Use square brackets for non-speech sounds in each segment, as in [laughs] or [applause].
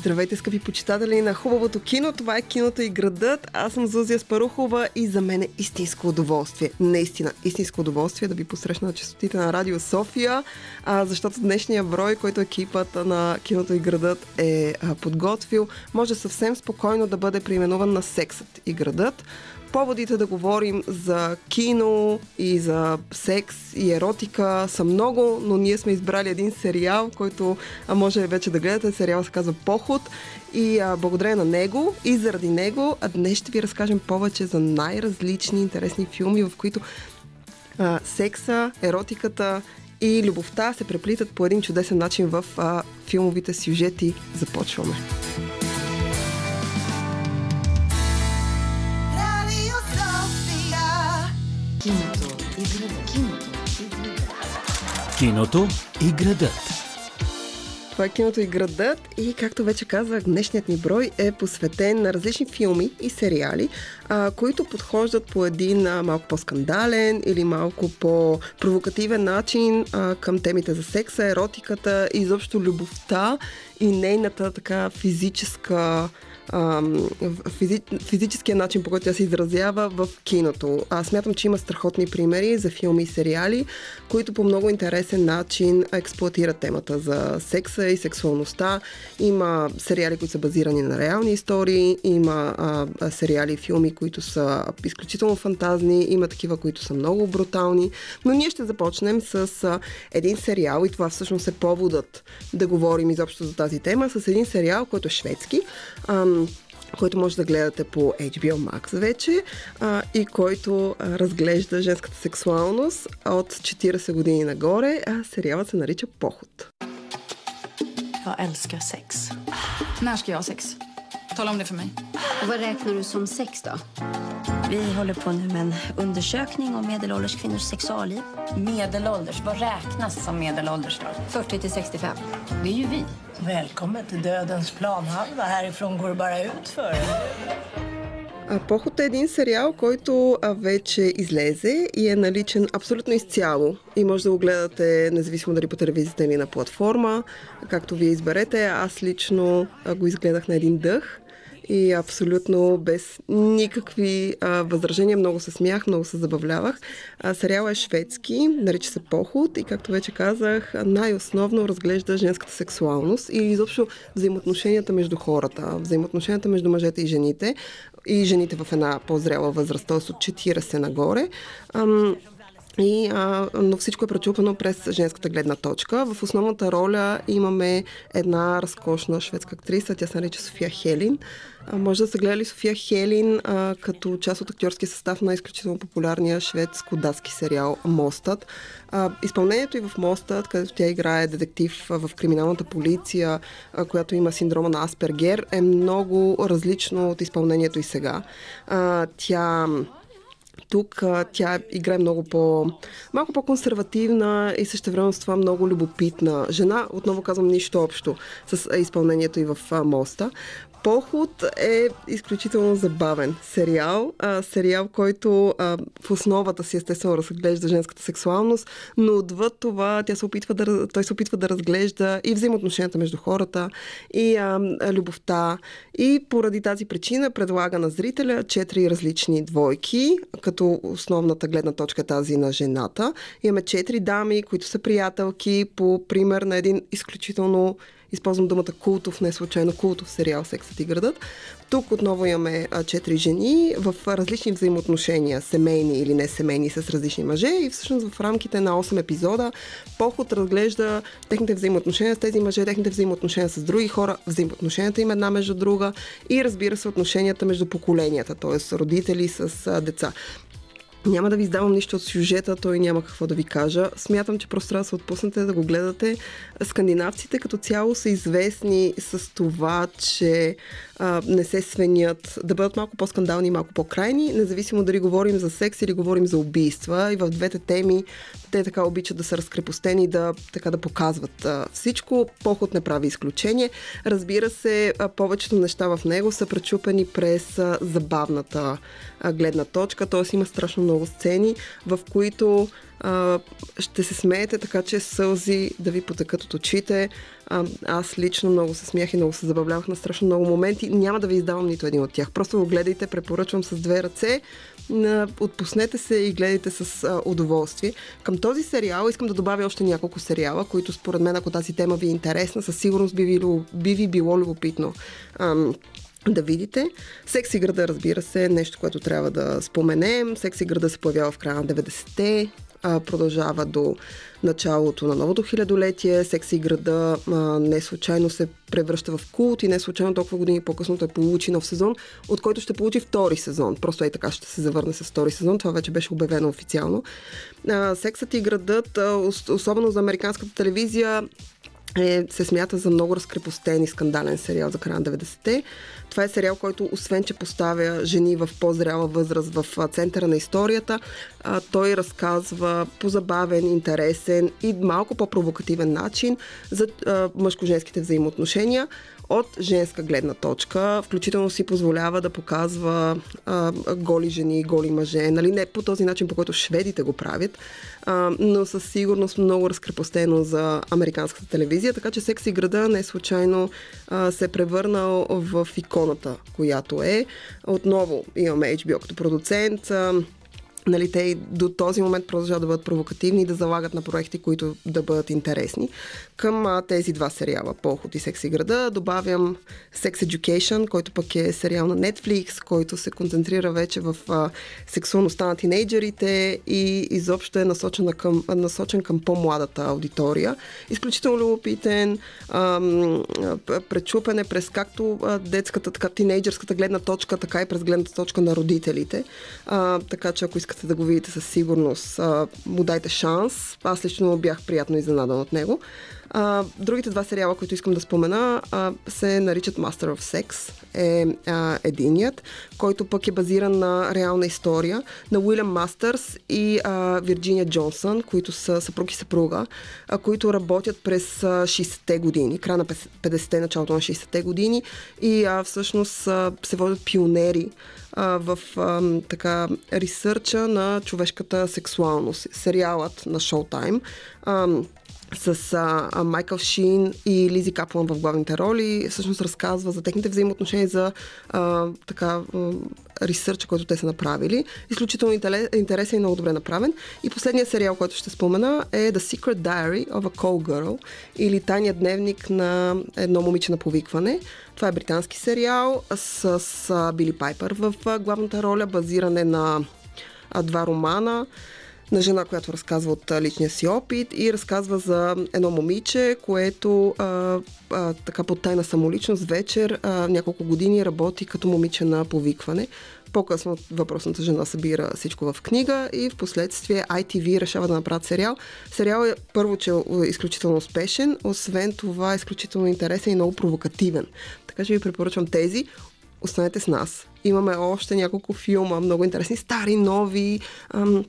Здравейте, скъпи почитатели на хубавото кино. Това е киното и градът. Аз съм Зузия Спарухова и за мен е истинско удоволствие. Наистина, истинско удоволствие да ви посрещна на частотите на Радио София, а, защото днешния брой, който екипът на киното и градът е а, подготвил, може съвсем спокойно да бъде преименуван на Сексът и градът поводите да говорим за кино и за секс и еротика са много, но ние сме избрали един сериал, който а, може вече да гледате. Сериал се казва Поход и а, благодарение на него и заради него а днес ще ви разкажем повече за най-различни интересни филми, в които а, секса, еротиката и любовта се преплитат по един чудесен начин в а, филмовите сюжети. Започваме. Киното и градът. Киното и градът. Киното и градът. Това е киното и градът и както вече казах, днешният ни брой е посветен на различни филми и сериали, а, които подхождат по един а, малко по-скандален или малко по-провокативен начин а, към темите за секса, еротиката и изобщо любовта и нейната така физическа физи, физическия начин, по който тя се изразява в киното. Аз смятам, че има страхотни примери за филми и сериали, които по много интересен начин експлуатират темата за секса и сексуалността. Има сериали, които са базирани на реални истории, има а, сериали и филми, които са изключително фантазни, има такива, които са много брутални. Но ние ще започнем с а, един сериал и това всъщност е поводът да говорим изобщо за тази тема, с един сериал, който е шведски. Ам, който може да гледате по HBO Max вече а, и който а, разглежда женската сексуалност от 40 години нагоре, а сериалът се нарича Поход. Jag älskar sex. När ska jag ha sex? Tala om det för mig. Och vad räknar du som sex då? Vi håller på nu med en undersökning om medelålders kvinnors sexualliv. Medelålders, vad räknas som medelålders då? 40 till 65. Det är ju vi. Välkommen till dödens planhalva. Härifrån går det bara ut för. Поход е един сериал, който вече излезе и е наличен абсолютно изцяло. И може да го гледате независимо дали по телевизията или на платформа, както вие изберете. Аз лично го изгледах на един дъх и абсолютно без никакви възражения. Много се смях, много се забавлявах. Сериал е шведски, нарича се Поход и както вече казах, най-основно разглежда женската сексуалност и изобщо взаимоотношенията между хората, взаимоотношенията между мъжете и жените и жените в една по-зрела възраст, т.е. от 40 нагоре. Ам, и, а, но всичко е пречупено през женската гледна точка. В основната роля имаме една разкошна шведска актриса, тя се нарича София Хелин. А, може да са гледали София Хелин а, като част от актьорския състав на изключително популярния шведско-датски сериал Мостът. А, изпълнението и в Мостът, където тя играе детектив в криминалната полиция, а, която има синдрома на Аспергер, е много различно от изпълнението и сега. А, тя тук а, тя играе много по, малко по-консервативна и също време с това много любопитна жена. Отново казвам нищо общо с изпълнението и в а, моста. Поход е изключително забавен сериал. А, сериал, който а, в основата си естествено разглежда женската сексуалност, но отвъд това тя се опитва да, той се опитва да разглежда и взаимоотношенията между хората, и а, любовта. И поради тази причина предлага на зрителя четири различни двойки, като основната гледна точка е тази на жената. Имаме четири дами, които са приятелки, по пример на един изключително използвам думата култов, не случайно култов сериал Сексът и градът. Тук отново имаме четири жени в различни взаимоотношения, семейни или не семейни, с различни мъже и всъщност в рамките на 8 епизода Поход разглежда техните взаимоотношения с тези мъже, техните взаимоотношения с други хора, взаимоотношенията им една между друга и разбира се отношенията между поколенията, т.е. родители с деца. Няма да ви издавам нищо от сюжета, той няма какво да ви кажа. Смятам, че просто трябва да се отпуснете да го гледате. Скандинавците като цяло са известни с това, че а, не се свенят, да бъдат малко по-скандални и малко по-крайни, независимо дали говорим за секс или говорим за убийства. И в двете теми те така обичат да са разкрепостени, да, така да показват а, всичко. Поход не прави изключение. Разбира се, а, повечето неща в него са пречупени през а, забавната а, гледна точка, т.е. има страшно много сцени, в които А, ще се смеете така, че сълзи да ви потекат от очите. А, аз лично много се смях и много се забавлявах на страшно много моменти. Няма да ви издавам нито един от тях. Просто го гледайте, препоръчвам с две ръце. Отпуснете се и гледайте с а, удоволствие. Към този сериал искам да добавя още няколко сериала, които според мен, ако тази тема ви е интересна, със сигурност би ви, би ви било любопитно. Ам, да видите. Секси града, разбира се, е нещо, което трябва да споменем. Секси града се появява в края на 90-те, продължава до началото на новото хилядолетие. Секси града а, не случайно се превръща в култ и не случайно толкова години по-късно той получи нов сезон, от който ще получи втори сезон. Просто е така ще се завърне с втори сезон. Това вече беше обявено официално. Сексът и градът, особено за американската телевизия, е, се смята за много разкрепостен и скандален сериал за края на 90-те. Това е сериал, който освен, че поставя жени в по-зряла възраст в центъра на историята, а, той разказва по забавен, интересен и малко по-провокативен начин за мъжко-женските взаимоотношения от женска гледна точка, включително си позволява да показва а, голи жени, голи мъже, нали не по този начин, по който шведите го правят, а, но със сигурност много разкрепостено за американската телевизия, така че Секси града не случайно а, се е превърнал в иконата, която е. Отново имаме HBO като продуцент. А, Нали, те до този момент продължават да бъдат провокативни и да залагат на проекти, които да бъдат интересни. Към а, тези два сериала, Поход и Секс и града, добавям Sex Education, който пък е сериал на Netflix, който се концентрира вече в а, сексуалността на тинейджерите и изобщо е насочен към, насочен към по-младата аудитория. Изключително любопитен, пречупен е през както детската, така тинейджерската гледна точка, така и през гледната точка на родителите. А, така че ако искате да го видите със сигурност, му дайте шанс. Аз лично бях приятно изненадан от него. А, другите два сериала, които искам да спомена, а, се наричат Master of Sex. Е а, единият, който пък е базиран на реална история на Уилям Мастърс и а, Вирджиния Джонсън, които са съпруг и съпруга, а, които работят през а, 60-те години, края на 50-те, началото на 60-те години и а, всъщност а, се водят пионери а, в а, така ресърча на човешката сексуалност. Сериалът на Showtime. А, с а, Майкъл Шин и Лизи Каплан в главните роли. Всъщност разказва за техните взаимоотношения, за а, така ресърча, който те са направили. Изключително интересен и много добре направен. И последният сериал, който ще спомена е The Secret Diary of a Call Girl или Тайният дневник на едно момиче на повикване. Това е британски сериал с, с Били Пайпер в главната роля, базиране на два романа на жена, която разказва от личния си опит и разказва за едно момиче, което а, а, така под тайна самоличност вечер а, няколко години работи като момиче на повикване. По-късно въпросната жена събира всичко в книга и в последствие ITV решава да направят сериал. Сериал е първо, че е изключително успешен, освен това е изключително интересен и много провокативен. Така че ви препоръчвам тези. Останете с нас. Имаме още няколко филма, много интересни, стари, нови. Ам,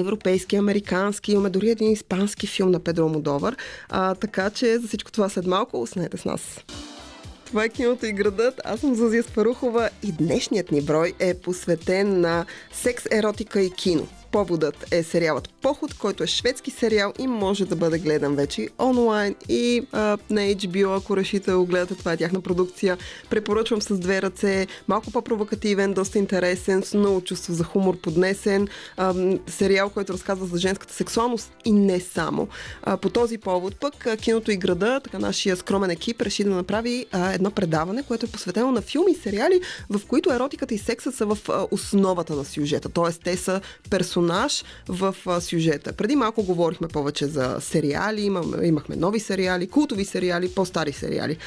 европейски, американски, имаме дори един испански филм на Педро Модовър. А, така че за всичко това след малко останете с нас. Това е киното и градът. Аз съм Зузия Спарухова и днешният ни брой е посветен на секс, еротика и кино. Поводът е сериалът Поход, който е шведски сериал и може да бъде гледан вече онлайн и а, на HBO, ако решите да го гледате, това е тяхна продукция. Препоръчвам с две ръце, малко по-провокативен, доста интересен, с много чувство за хумор поднесен. А, сериал, който разказва за женската сексуалност и не само. А, по този повод пък киното и града, така нашия скромен екип реши да направи а, едно предаване, което е посветено на филми и сериали, в които еротиката и секса са в а, основата на сюжета. Тоест, те са персонажи персонаж в а, сюжета. Преди малко говорихме повече за сериали, имаме, имахме нови сериали, култови сериали, по-стари сериали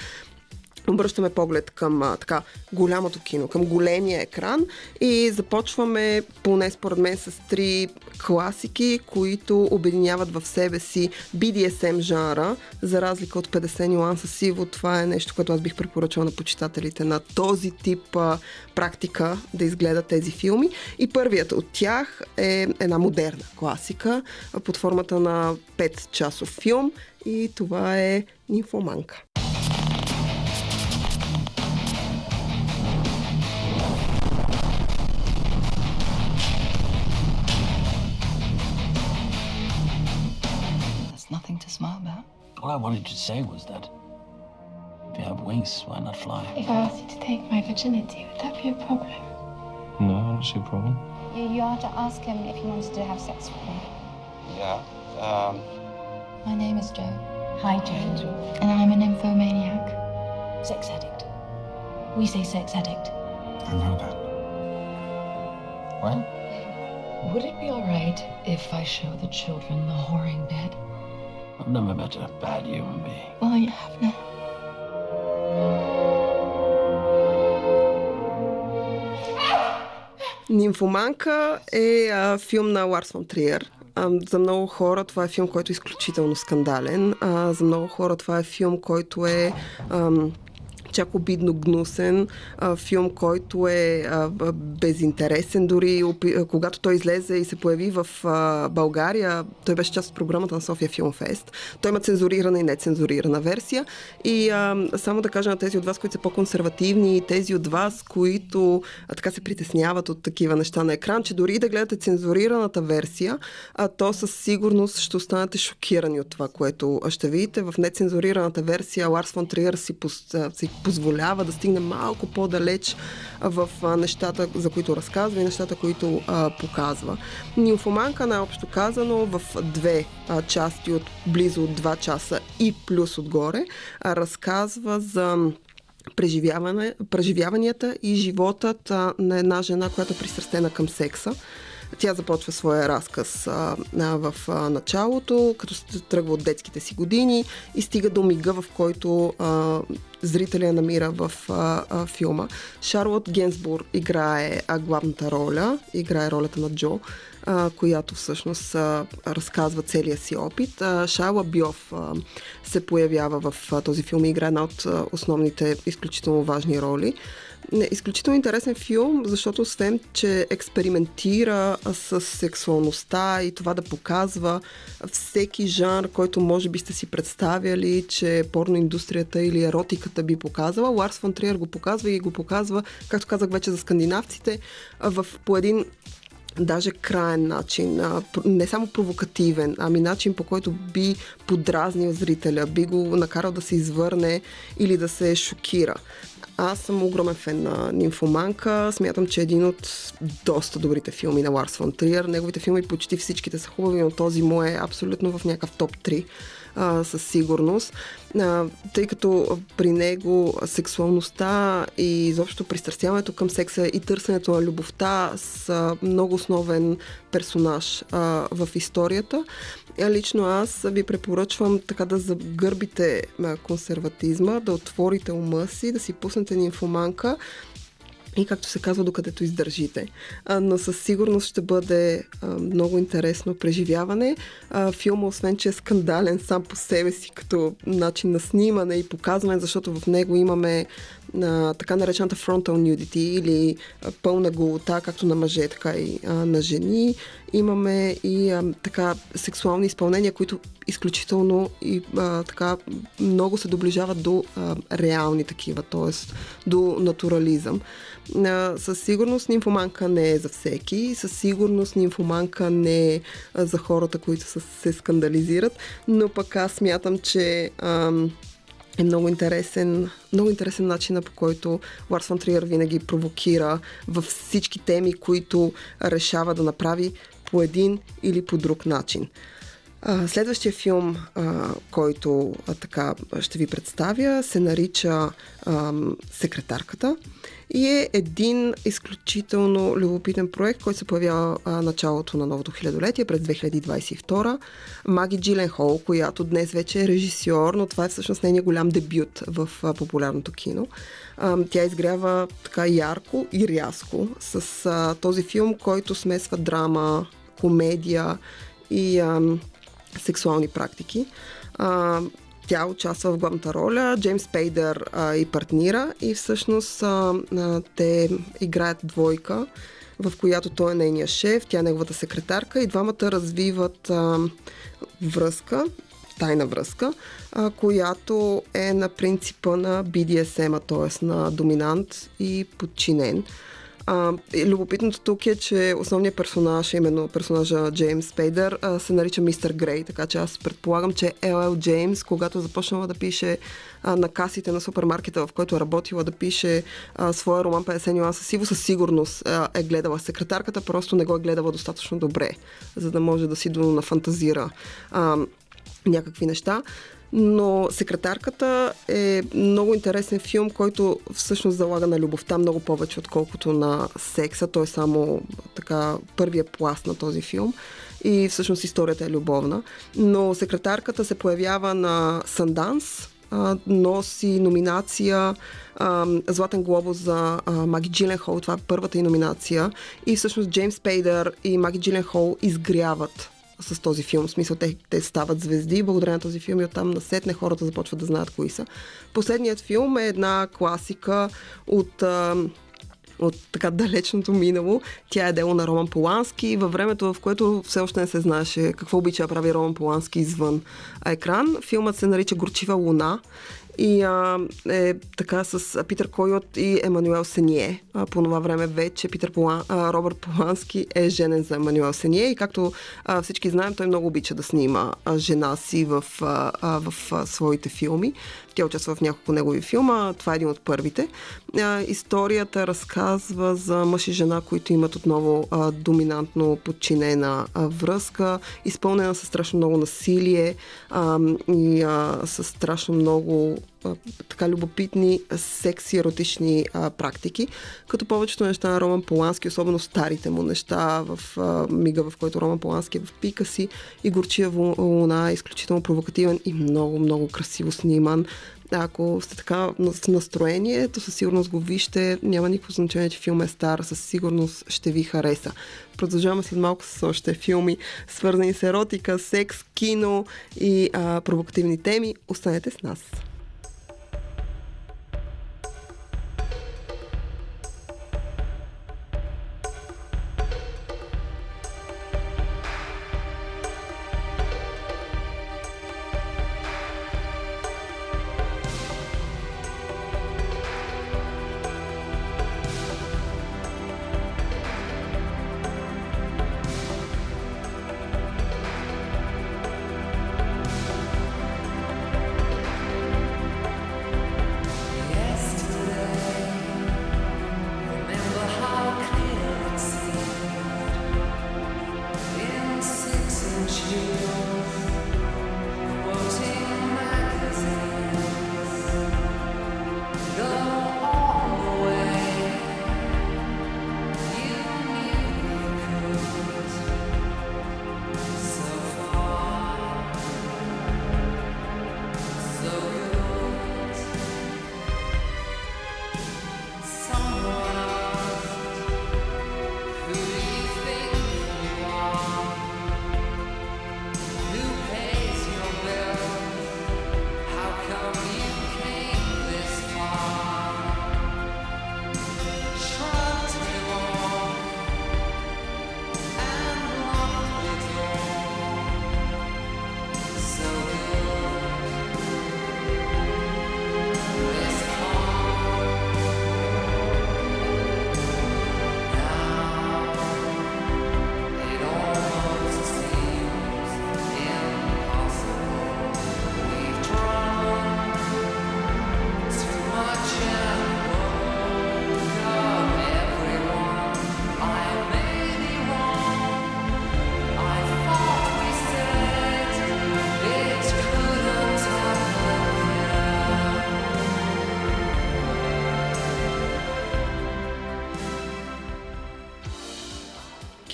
обръщаме поглед към а, така голямото кино, към големия екран и започваме, поне според мен, с три класики, които обединяват в себе си BDSM жанра, за разлика от 50 нюанса сиво. Това е нещо, което аз бих препоръчала на почитателите на този тип а, практика да изгледат тези филми. И първият от тях е една модерна класика под формата на 5 часов филм и това е Нимфоманка. Smile about? All I wanted to say was that if you have wings, why not fly? If I asked you to take my virginity, would that be a problem? No, I don't see a problem. You, you are to ask him if he wants to have sex with me. Yeah. Um, My name is Joe, Hi, Jane. and I'm an nymphomaniac. Sex addict. We say sex addict. I know that. What? Would it be all right if I show the children the whoring bed? I've never met a bad human being. Well, you have now. Нимфоманка е а, филм на Ларс фон Триер. А, за много хора това е филм, който е изключително скандален. А, за много хора това е филм, който е ам, чак обидно гнусен, а, филм, който е а, безинтересен дори. Опи- Когато той излезе и се появи в а, България, той беше част от програмата на София Филмфест. Той има цензурирана и нецензурирана версия. И а, само да кажа на тези от вас, които са по-консервативни и тези от вас, които а, така се притесняват от такива неща на екран, че дори да гледате цензурираната версия, а, то със сигурност ще останете шокирани от това, което ще видите. В нецензурираната версия Ларс фон Триер си, пос, си позволява да стигне малко по-далеч в нещата, за които разказва и нещата, които а, показва. Нимфоманка, най-общо казано, в две а, части от близо 2 часа и плюс отгоре, а, разказва за преживяванията и животът а, на една жена, която е пристрастена към секса. Тя започва своя разказ а, в а, началото, като се тръгва от детските си години и стига до мига, в който а, зрителя намира в а, а, филма. Шарлот Генсбур играе а, главната роля, играе ролята на Джо, а, която всъщност а, разказва целия си опит. А, Шайла Бьов а, се появява в а, този филм и играе една от а, основните изключително важни роли. Не, изключително интересен филм, защото освен, че експериментира с сексуалността и това да показва всеки жанр, който може би сте си представяли, че порноиндустрията или еротиката би показала, Ларс фон Триер го показва и го показва, както казах вече за скандинавците, в по един даже краен начин, а, не само провокативен, ами начин по който би подразнил зрителя, би го накарал да се извърне или да се шокира. Аз съм огромен фен на Нимфоманка. Смятам, че е един от доста добрите филми на Ларс фон Триер. Неговите филми почти всичките са хубави, но този му е абсолютно в някакъв топ 3 а, със сигурност, а, тъй като при него сексуалността и изобщо пристрастяването към секса и търсенето на любовта са много основен персонаж а, в историята. Лично аз ви препоръчвам така да загърбите консерватизма, да отворите ума си, да си пуснете нимфоманка и както се казва, докъдето издържите. А, но със сигурност ще бъде а, много интересно преживяване. А, филма, освен че е скандален сам по себе си, като начин на снимане и показване, защото в него имаме а, така наречената frontal nudity или а, пълна голота, както на мъже, така и а, на жени. Имаме и а, така сексуални изпълнения, които изключително и а, така много се доближават до а, реални такива, т.е. до натурализъм. А, със сигурност нимфоманка не е за всеки, със сигурност нимфоманка не е а, за хората, които са, се скандализират, но пък аз смятам, че ам, е много интересен, много интересен начин, по който Ларс фон Триер винаги провокира във всички теми, които решава да направи по един или по друг начин. Следващия филм, който така ще ви представя, се нарича Секретарката и е един изключително любопитен проект, който се появява а, началото на новото хилядолетие през 2022. Маги Джилен Хол, която днес вече е режисьор, но това е всъщност нейният голям дебют в а, популярното кино. А, тя изгрява така ярко и рязко с а, този филм, който смесва драма, комедия и ам, сексуални практики. А, тя участва в главната роля, Джеймс Пейдър а, и партнира и всъщност а, а, те играят двойка, в която той е нейния шеф, тя е неговата секретарка и двамата развиват а, връзка, тайна връзка, а, която е на принципа на BDSM, т.е. на доминант и подчинен. А, любопитното тук е, че основният персонаж, именно персонажа Джеймс Спейдър, а, се нарича Мистер Грей, така че аз предполагам, че Ел Джеймс, когато започнала да пише а, на касите на супермаркета, в който е работила да пише а, своя роман 50 нюанса сиво, със сигурност а, е гледала. Секретарката просто не го е гледала достатъчно добре, за да може да си нафантазира а, някакви неща. Но Секретарката е много интересен филм, който всъщност залага на любовта много повече, отколкото на секса. Той е само така първия пласт на този филм. И всъщност историята е любовна. Но Секретарката се появява на Санданс, носи номинация Златен глобус за а, Маги Джиленхол. Това е първата и номинация. И всъщност Джеймс Пейдър и Маги Джиленхол изгряват с този филм. В смисъл, те, те стават звезди благодарение на този филм и оттам насетне хората започват да знаят кои са. Последният филм е една класика от от така далечното минало. Тя е дело на Роман Полански във времето, в което все още не се знаеше какво обича прави Роман Полански извън екран. Филмът се нарича Горчива луна и а, е така с Питър Койот и Емануел Сение. А, по това време вече Питър Полан, а, Робърт Полански е женен за Емануел Сение и както а, всички знаем, той много обича да снима а, жена си в, а, в а, своите филми. Тя участва в няколко негови филма. Това е един от първите. А, историята разказва за мъж и жена, които имат отново а, доминантно подчинена а, връзка, изпълнена с страшно много насилие а, и а, с страшно много а, така любопитни секси еротични а, практики, като повечето неща на Роман Полански, особено старите му неща в а, мига, в който Роман Полански е в пика си и Горчия луна е изключително провокативен и много, много красиво сниман. Ако сте така в настроение, то със сигурност го вижте. Няма никакво значение, че филм е стар. Със сигурност ще ви хареса. Продължаваме след малко с още филми, свързани с еротика, секс, кино и а, провокативни теми. Останете с нас.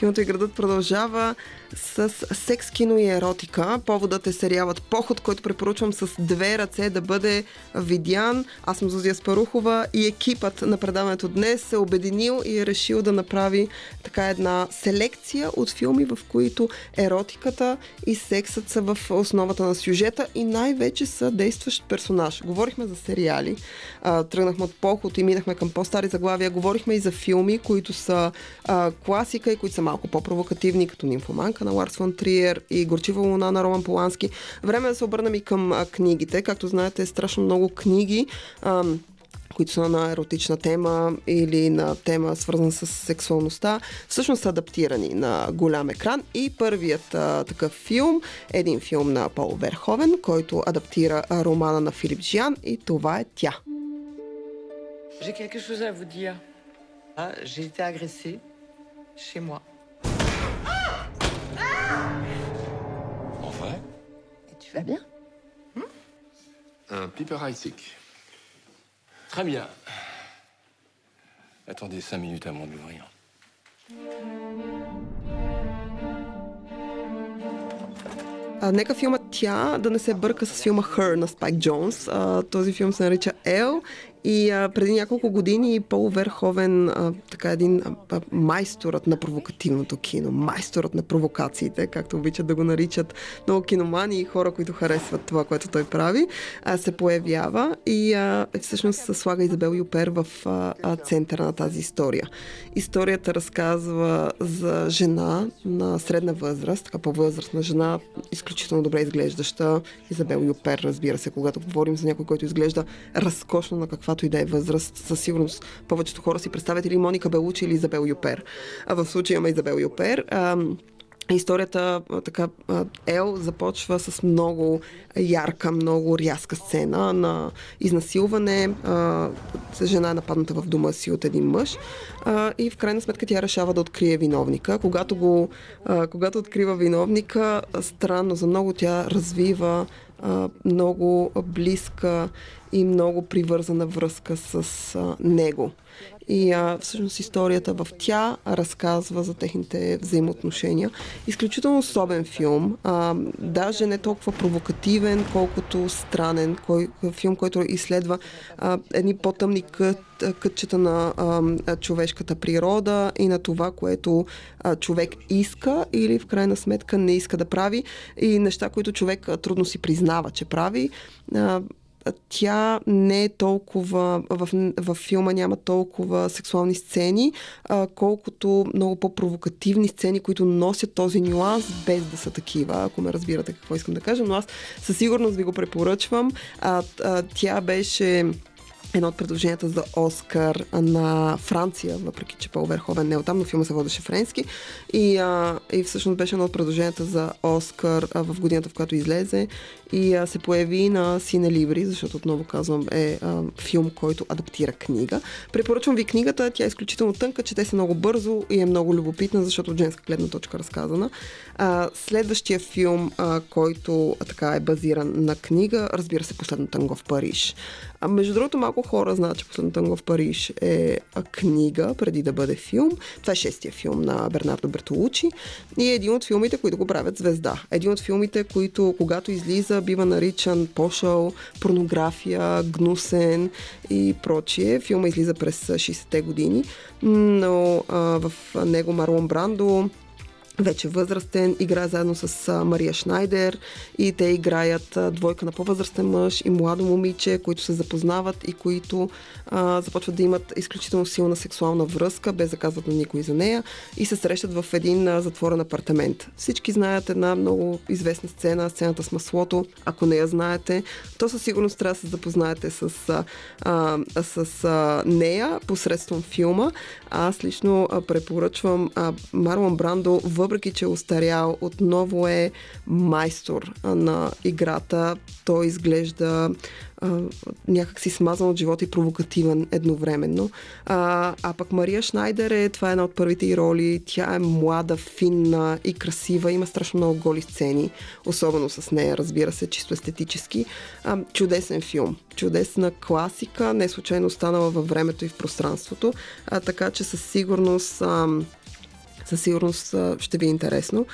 Киното и градът продължава с секс, кино и еротика. Поводът е сериалът Поход, който препоръчвам с две ръце да бъде видян. Аз съм Зузия Спарухова и екипът на предаването днес се обединил и е решил да направи така една селекция от филми, в които еротиката и сексът са в основата на сюжета и най-вече са действащ персонаж. Говорихме за сериали, тръгнахме от Поход и минахме към по-стари заглавия. Говорихме и за филми, които са класика и които са малко по-провокативни, като Нимфоманка на Ларс фон Триер и Горчива луна на Роман Полански. Време е да се обърнем и към а, книгите. Както знаете, страшно много книги. А, които са на еротична тема или на тема свързана с сексуалността, всъщност са адаптирани на голям екран. И първият а, такъв филм е един филм на Пол Верховен, който адаптира романа на Филип Жиан и това е тя. J'ai quelque chose à vous dire. Ah, j'ai été agressée chez moi. Vas bien Un piper. Très bien. Attendez cinq minutes avant d'ouvrir. А, нека филмът Тя да не се бърка с филма Her на Спайк Джонс. Този филм се нарича Ел и а, преди няколко години Пол Верховен, а, така един а, майсторът на провокативното кино, майсторът на провокациите, както обичат да го наричат много киномани и хора, които харесват това, което той прави, а, се появява и а, всъщност слага Изабел Юпер в а, а, центъра на тази история. Историята разказва за жена на средна възраст, така по-възрастна жена, изключително добре изглеждаща. Изабел Юпер, разбира се, когато говорим за някой, който изглежда разкошно на каква каквато и да е възраст, със сигурност повечето хора си представят или Моника Белучи или Изабел Юпер. А в случая има Изабел Юпер. Историята, така, Ел започва с много ярка, много рязка сцена на изнасилване. Жена е нападната в дома си от един мъж и в крайна сметка тя решава да открие виновника. Когато, го, когато открива виновника, странно за много тя развива много близка и много привързана връзка с него. И а, всъщност историята в тя разказва за техните взаимоотношения. Изключително особен филм. А, даже не толкова провокативен, колкото странен. Кой, филм, който изследва а, едни по-тъмни кът, кътчета на а, човешката природа и на това, което а, човек иска или в крайна сметка не иска да прави и неща, които човек трудно си признава, че прави. А, тя не е толкова, в, в филма няма толкова сексуални сцени, а, колкото много по-провокативни сцени, които носят този нюанс, без да са такива, ако ме разбирате какво искам да кажа, но аз със сигурност ви го препоръчвам. А, а, тя беше едно от предложенията за Оскар на Франция, въпреки че Пол Верховен не е оттам, но филма се водеше френски. И, а, и всъщност беше едно от предложенията за Оскар а, в годината, в която излезе и а, се появи на Сине Либри, защото отново казвам е а, филм, който адаптира книга. Препоръчвам ви книгата, тя е изключително тънка, чете се много бързо и е много любопитна, защото от женска гледна точка разказана. А, следващия филм, а, който а, така е базиран на книга, разбира се, Последно танго в Париж. А, между другото, малко хора знаят, че Последно танго в Париж е а, книга, преди да бъде филм. Това е шестия филм на Бернардо Бертолучи и е един от филмите, които го правят звезда. Един от филмите, които когато излиза бива наричан пошъл, порнография, гнусен и прочие. Филма излиза през 60-те години, но а, в него Марлон Брандо вече възрастен, играе заедно с Мария Шнайдер и те играят двойка на по-възрастен мъж и младо момиче, които се запознават и които а, започват да имат изключително силна сексуална връзка, без да казват на никой за нея и се срещат в един а, затворен апартамент. Всички знаят една много известна сцена, сцената с маслото. Ако не я знаете, то със сигурност трябва да се запознаете с, а, а, с а, нея посредством филма. Аз лично а, препоръчвам а, Марлон Брандо в въпреки че е устарял, отново е майстор на играта. Той изглежда а, някак си смазан от живота и провокативен едновременно. А, а пък Мария Шнайдер е, това е една от първите й роли. Тя е млада, финна и красива. Има страшно много голи сцени, особено с нея, разбира се, чисто естетически. А, чудесен филм. Чудесна класика, не случайно останала във времето и в пространството. А, така че със сигурност... А, със сигурност ще ви е интересно.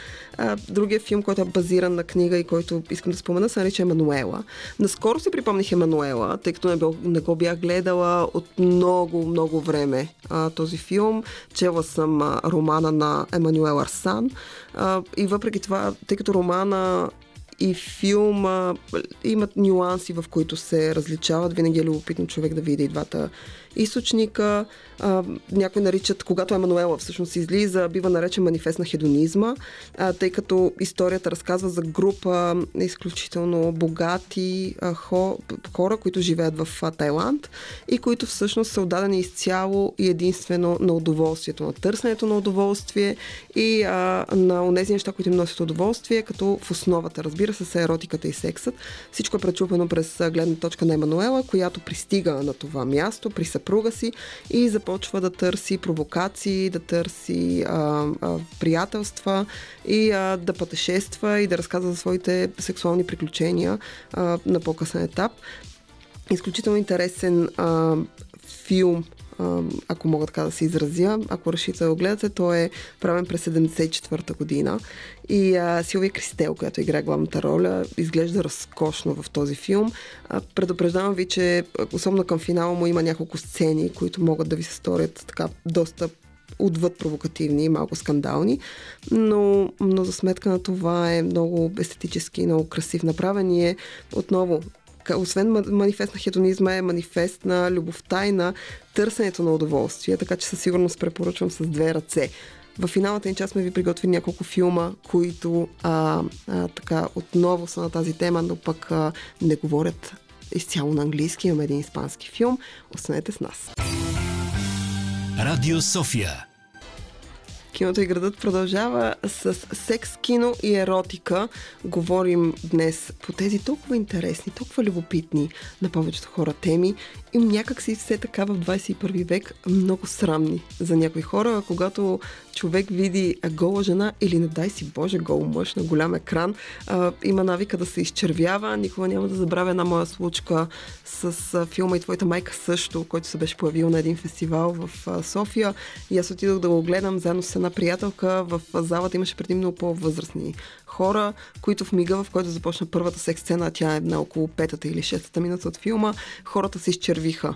Другия филм, който е базиран на книга и който искам да спомена, се нарича Емануела. Наскоро си припомних Емануела, тъй като не, бил, не го бях гледала от много, много време този филм. Чела съм романа на Емануел Арсан и въпреки това, тъй като романа и филма имат нюанси, в които се различават. Винаги е любопитно човек да види и двата източника. Някои наричат, когато Емануела всъщност излиза, бива наречен манифест на хедонизма, тъй като историята разказва за група изключително богати хора, които живеят в Тайланд и които всъщност са отдадени изцяло и единствено на удоволствието, на търсенето на удоволствие и на тези неща, които им носят удоволствие, като в основата, разбира се, са еротиката и сексът. Всичко е пречупено през гледна точка на Емануела, която пристига на това място при съпруга си и започва да търси провокации, да търси а, а, приятелства и а, да пътешества и да разказва за своите сексуални приключения а, на по-късен етап. Изключително интересен а, филм ако мога така да се изразя. Ако решите да го гледате, той е правен през 74-та година. И а, Силвия Кристел, която играе главната роля, изглежда разкошно в този филм. А, предупреждавам ви, че особено към финала му има няколко сцени, които могат да ви се сторят така доста отвъд провокативни, малко скандални, но, но за сметка на това е много естетически, много красив направен и е отново освен манифест на хедонизма, е манифест на любовта и на търсенето на удоволствие, така че със сигурност препоръчвам с две ръце. В финалната ни част сме ви приготвили няколко филма, които а, а, така отново са на тази тема, но пък а, не говорят изцяло на английски. Имаме един испански филм. Останете с нас. Радио София Киното и градът продължава с секс, кино и еротика. Говорим днес по тези толкова интересни, толкова любопитни на повечето хора теми и някак си все така в 21 век много срамни за някои хора. Когато човек види гола жена или не дай си Боже гол мъж на голям екран, има навика да се изчервява. Никога няма да забравя една моя случка с филма и твоята майка също, който се беше появил на един фестивал в София. И аз отидох да го гледам заедно с една приятелка. В залата имаше предимно по-възрастни хора, които в мига, в който започна първата секс сцена, тя е на около петата или шестата минута от филма, хората се изчервиха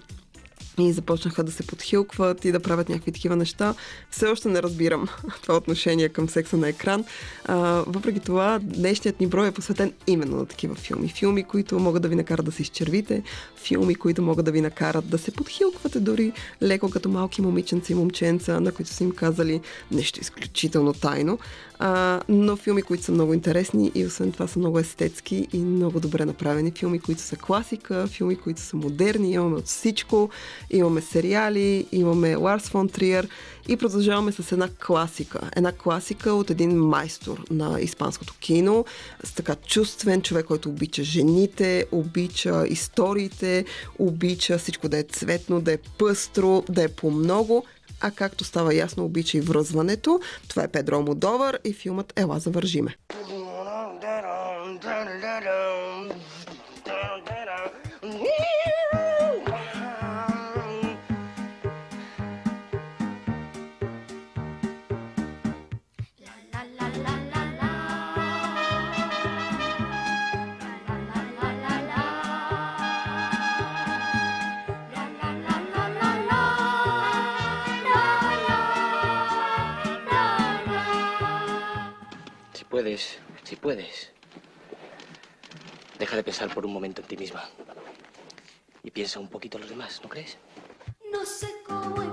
и започнаха да се подхилкват и да правят някакви такива неща. Все още не разбирам [laughs] това отношение към секса на екран. А, въпреки това, днешният ни брой е посветен именно на такива филми. Филми, които могат да ви накарат да се изчервите, филми, които могат да ви накарат да се подхилквате дори леко като малки момиченца и момченца, на които са им казали нещо изключително тайно а, но филми, които са много интересни и освен това са много естетски и много добре направени. Филми, които са класика, филми, които са модерни, имаме от всичко, имаме сериали, имаме Ларс фон Триер и продължаваме с една класика. Една класика от един майстор на испанското кино, с така чувствен човек, който обича жените, обича историите, обича всичко да е цветно, да е пъстро, да е по-много а както става ясно, обича и връзването. Това е Педро Модовър и филмът Ела завържиме. Puedes, si puedes, deja de pensar por un momento en ti misma. Y piensa un poquito en los demás, ¿no crees? No sé cómo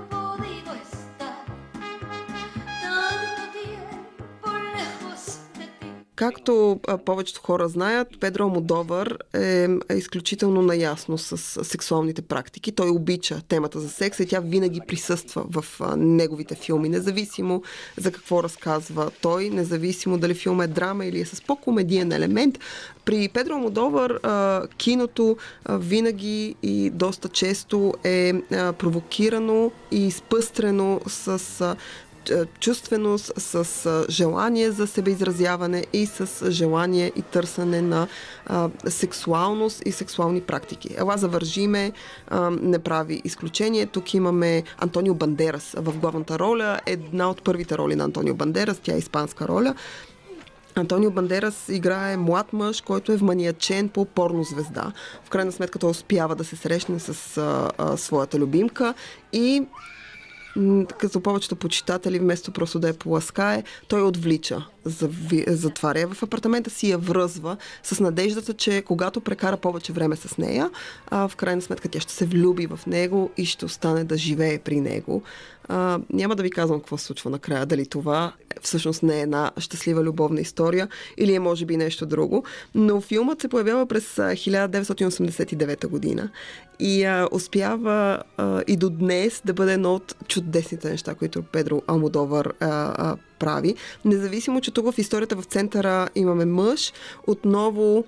Както повечето хора знаят, Педро Модовър е, е изключително наясно с сексуалните практики. Той обича темата за секс и тя винаги присъства в неговите филми, независимо за какво разказва той, независимо дали филм е драма или е с по-комедиен елемент. При Педро Модовър киното винаги и доста често е провокирано и изпъстрено с чувственост, с желание за себеизразяване и с желание и търсене на а, сексуалност и сексуални практики. Ела завържиме, а, не прави изключение. Тук имаме Антонио Бандерас в главната роля. Една от първите роли на Антонио Бандерас, тя е испанска роля. Антонио Бандерас играе млад мъж, който е вманиячен по порно звезда. В крайна сметка той успява да се срещне с а, а, своята любимка и като повечето почитатели, вместо просто да я поласкае, той отвлича, затваря в апартамента си, я връзва с надеждата, че когато прекара повече време с нея, а, в крайна сметка тя ще се влюби в него и ще остане да живее при него. А, няма да ви казвам какво се случва накрая, дали това всъщност не е една щастлива любовна история или е може би нещо друго, но филмът се появява през 1989 година и а, успява а, и до днес да бъде едно от чудесните неща, които Педро Алмодовър а, а, прави. Независимо, че тук в историята в центъра имаме мъж, отново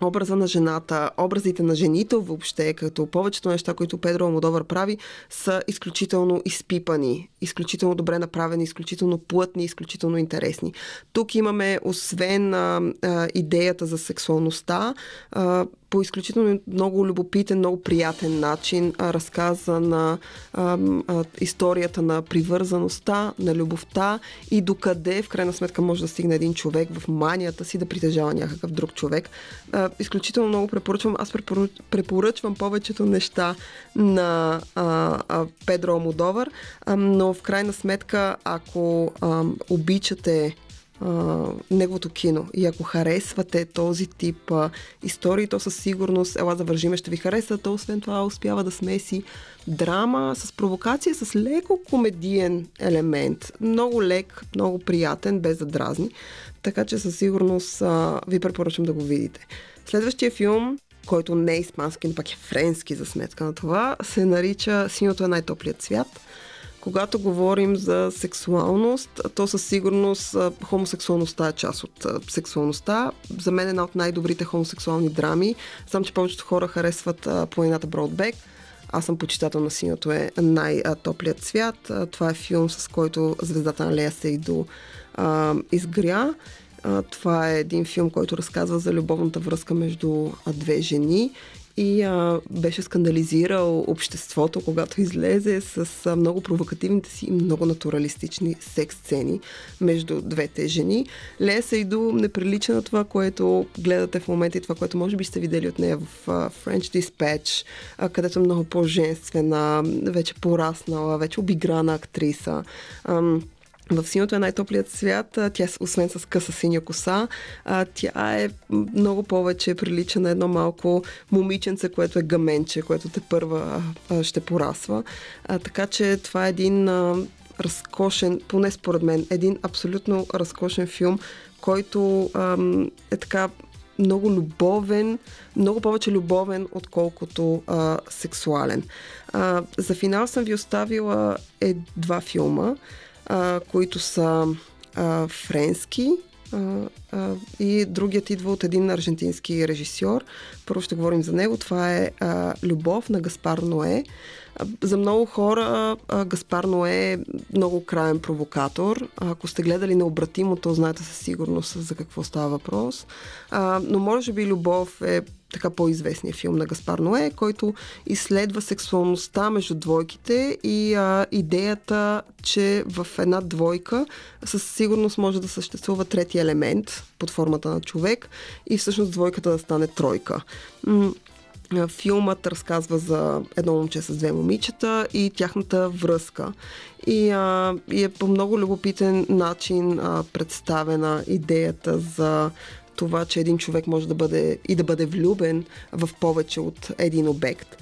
образа на жената, образите на жените въобще, като повечето неща, които Педро Амодовър прави, са изключително изпипани, изключително добре направени, изключително плътни, изключително интересни. Тук имаме, освен а, а, идеята за сексуалността, а, по изключително много любопитен, много приятен начин а, разказа на а, а, историята на привързаността, на любовта и докъде в крайна сметка може да стигне един човек в манията си да притежава някакъв друг човек. А, изключително много препоръчвам. Аз препоръчвам повечето неща на а, а, Педро Амодовър, а, но в крайна сметка, ако а, обичате а, неговото кино. И ако харесвате този тип а, истории, то със сигурност Ела да вържиме ще ви хареса. То освен това успява да смеси драма с провокация, с леко комедиен елемент. Много лек, много приятен, без да дразни. Така че със сигурност а, ви препоръчвам да го видите. Следващия филм който не е испански, но пак е френски за сметка на това, се нарича Синьото е най-топлият свят – когато говорим за сексуалност, то със сигурност хомосексуалността е част от сексуалността. За мен е една от най-добрите хомосексуални драми. Знам, че повечето хора харесват планината Бродбек. Аз съм почитател на синьото е най-топлият свят. Това е филм, с който звездата на Лея Сейдо а, изгря. Това е един филм, който разказва за любовната връзка между две жени и а, беше скандализирал обществото, когато излезе с а, много провокативните си и много натуралистични секс сцени между двете жени. Лея Сейду не прилича на това, което гледате в момента и това, което може би сте видели от нея в а, French Dispatch, а, където е много по-женствена, вече пораснала, вече обиграна актриса. Ам, в синото е най-топлият свят. Тя, освен с къса синя коса, тя е много повече прилича на едно малко момиченце, което е гаменче, което те първа ще порасва. Така че това е един разкошен, поне според мен, един абсолютно разкошен филм, който е така много любовен, много повече любовен, отколкото а, сексуален. А, за финал съм ви оставила е два филма а, които са а, френски а, и другият идва от един аржентински режисьор. Първо ще говорим за него. Това е а, Любов на Гаспар Ное. За много хора Гаспар Ное е много краен провокатор. Ако сте гледали необратимо, то знаете със сигурност за какво става въпрос. Но може би Любов е така по-известния филм на Гаспар Ное, който изследва сексуалността между двойките и а, идеята, че в една двойка със сигурност може да съществува трети елемент под формата на човек и всъщност двойката да стане тройка. Филмът разказва за едно момче с две момичета и тяхната връзка. И, а, и е по много любопитен начин а, представена идеята за това, че един човек може да бъде и да бъде влюбен в повече от един обект.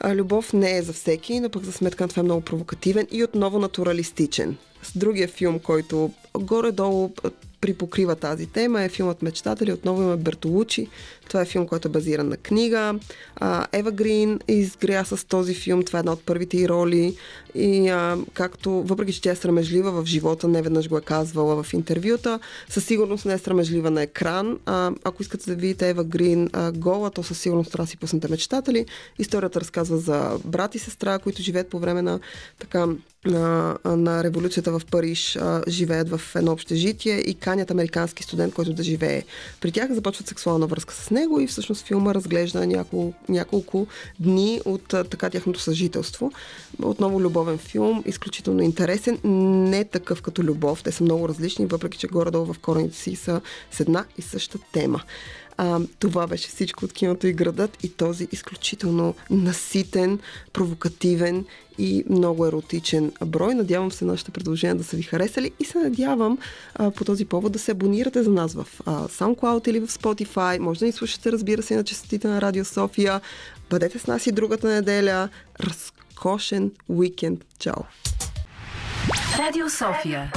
А, любов не е за всеки, но пък за сметка на това е много провокативен и отново натуралистичен. С другия филм, който горе-долу припокрива тази тема е филмът Мечтатели. Отново има Бертолучи. Това е филм, който е базиран на книга. Ева Грин изгря с този филм. Това е една от първите й роли. И а, както, въпреки че тя е срамежлива в живота, не веднъж го е казвала в интервюта, със сигурност не е срамежлива на екран. А, ако искате да видите Ева Грин а, гола, то със сигурност трябва да си пуснете Мечтатели. Историята разказва за брат и сестра, които живеят по време на така на, на революцията в Париж а, живеят в едно общежитие и канят американски студент, който да живее. При тях започват сексуална връзка с него и всъщност филма разглежда няколко, няколко дни от а, така тяхното съжителство. Отново любовен филм, изключително интересен, не такъв като любов, те са много различни, въпреки че горе-долу в корените си са с една и съща тема. А, това беше всичко от киното и градът и този изключително наситен, провокативен и много еротичен брой. Надявам се нашите предложения да са ви харесали и се надявам а, по този повод да се абонирате за нас в а, SoundCloud или в Spotify. Може да ни слушате, разбира се, на частотите на Радио София. Бъдете с нас и другата неделя. Разкошен уикенд. Чао! Радио София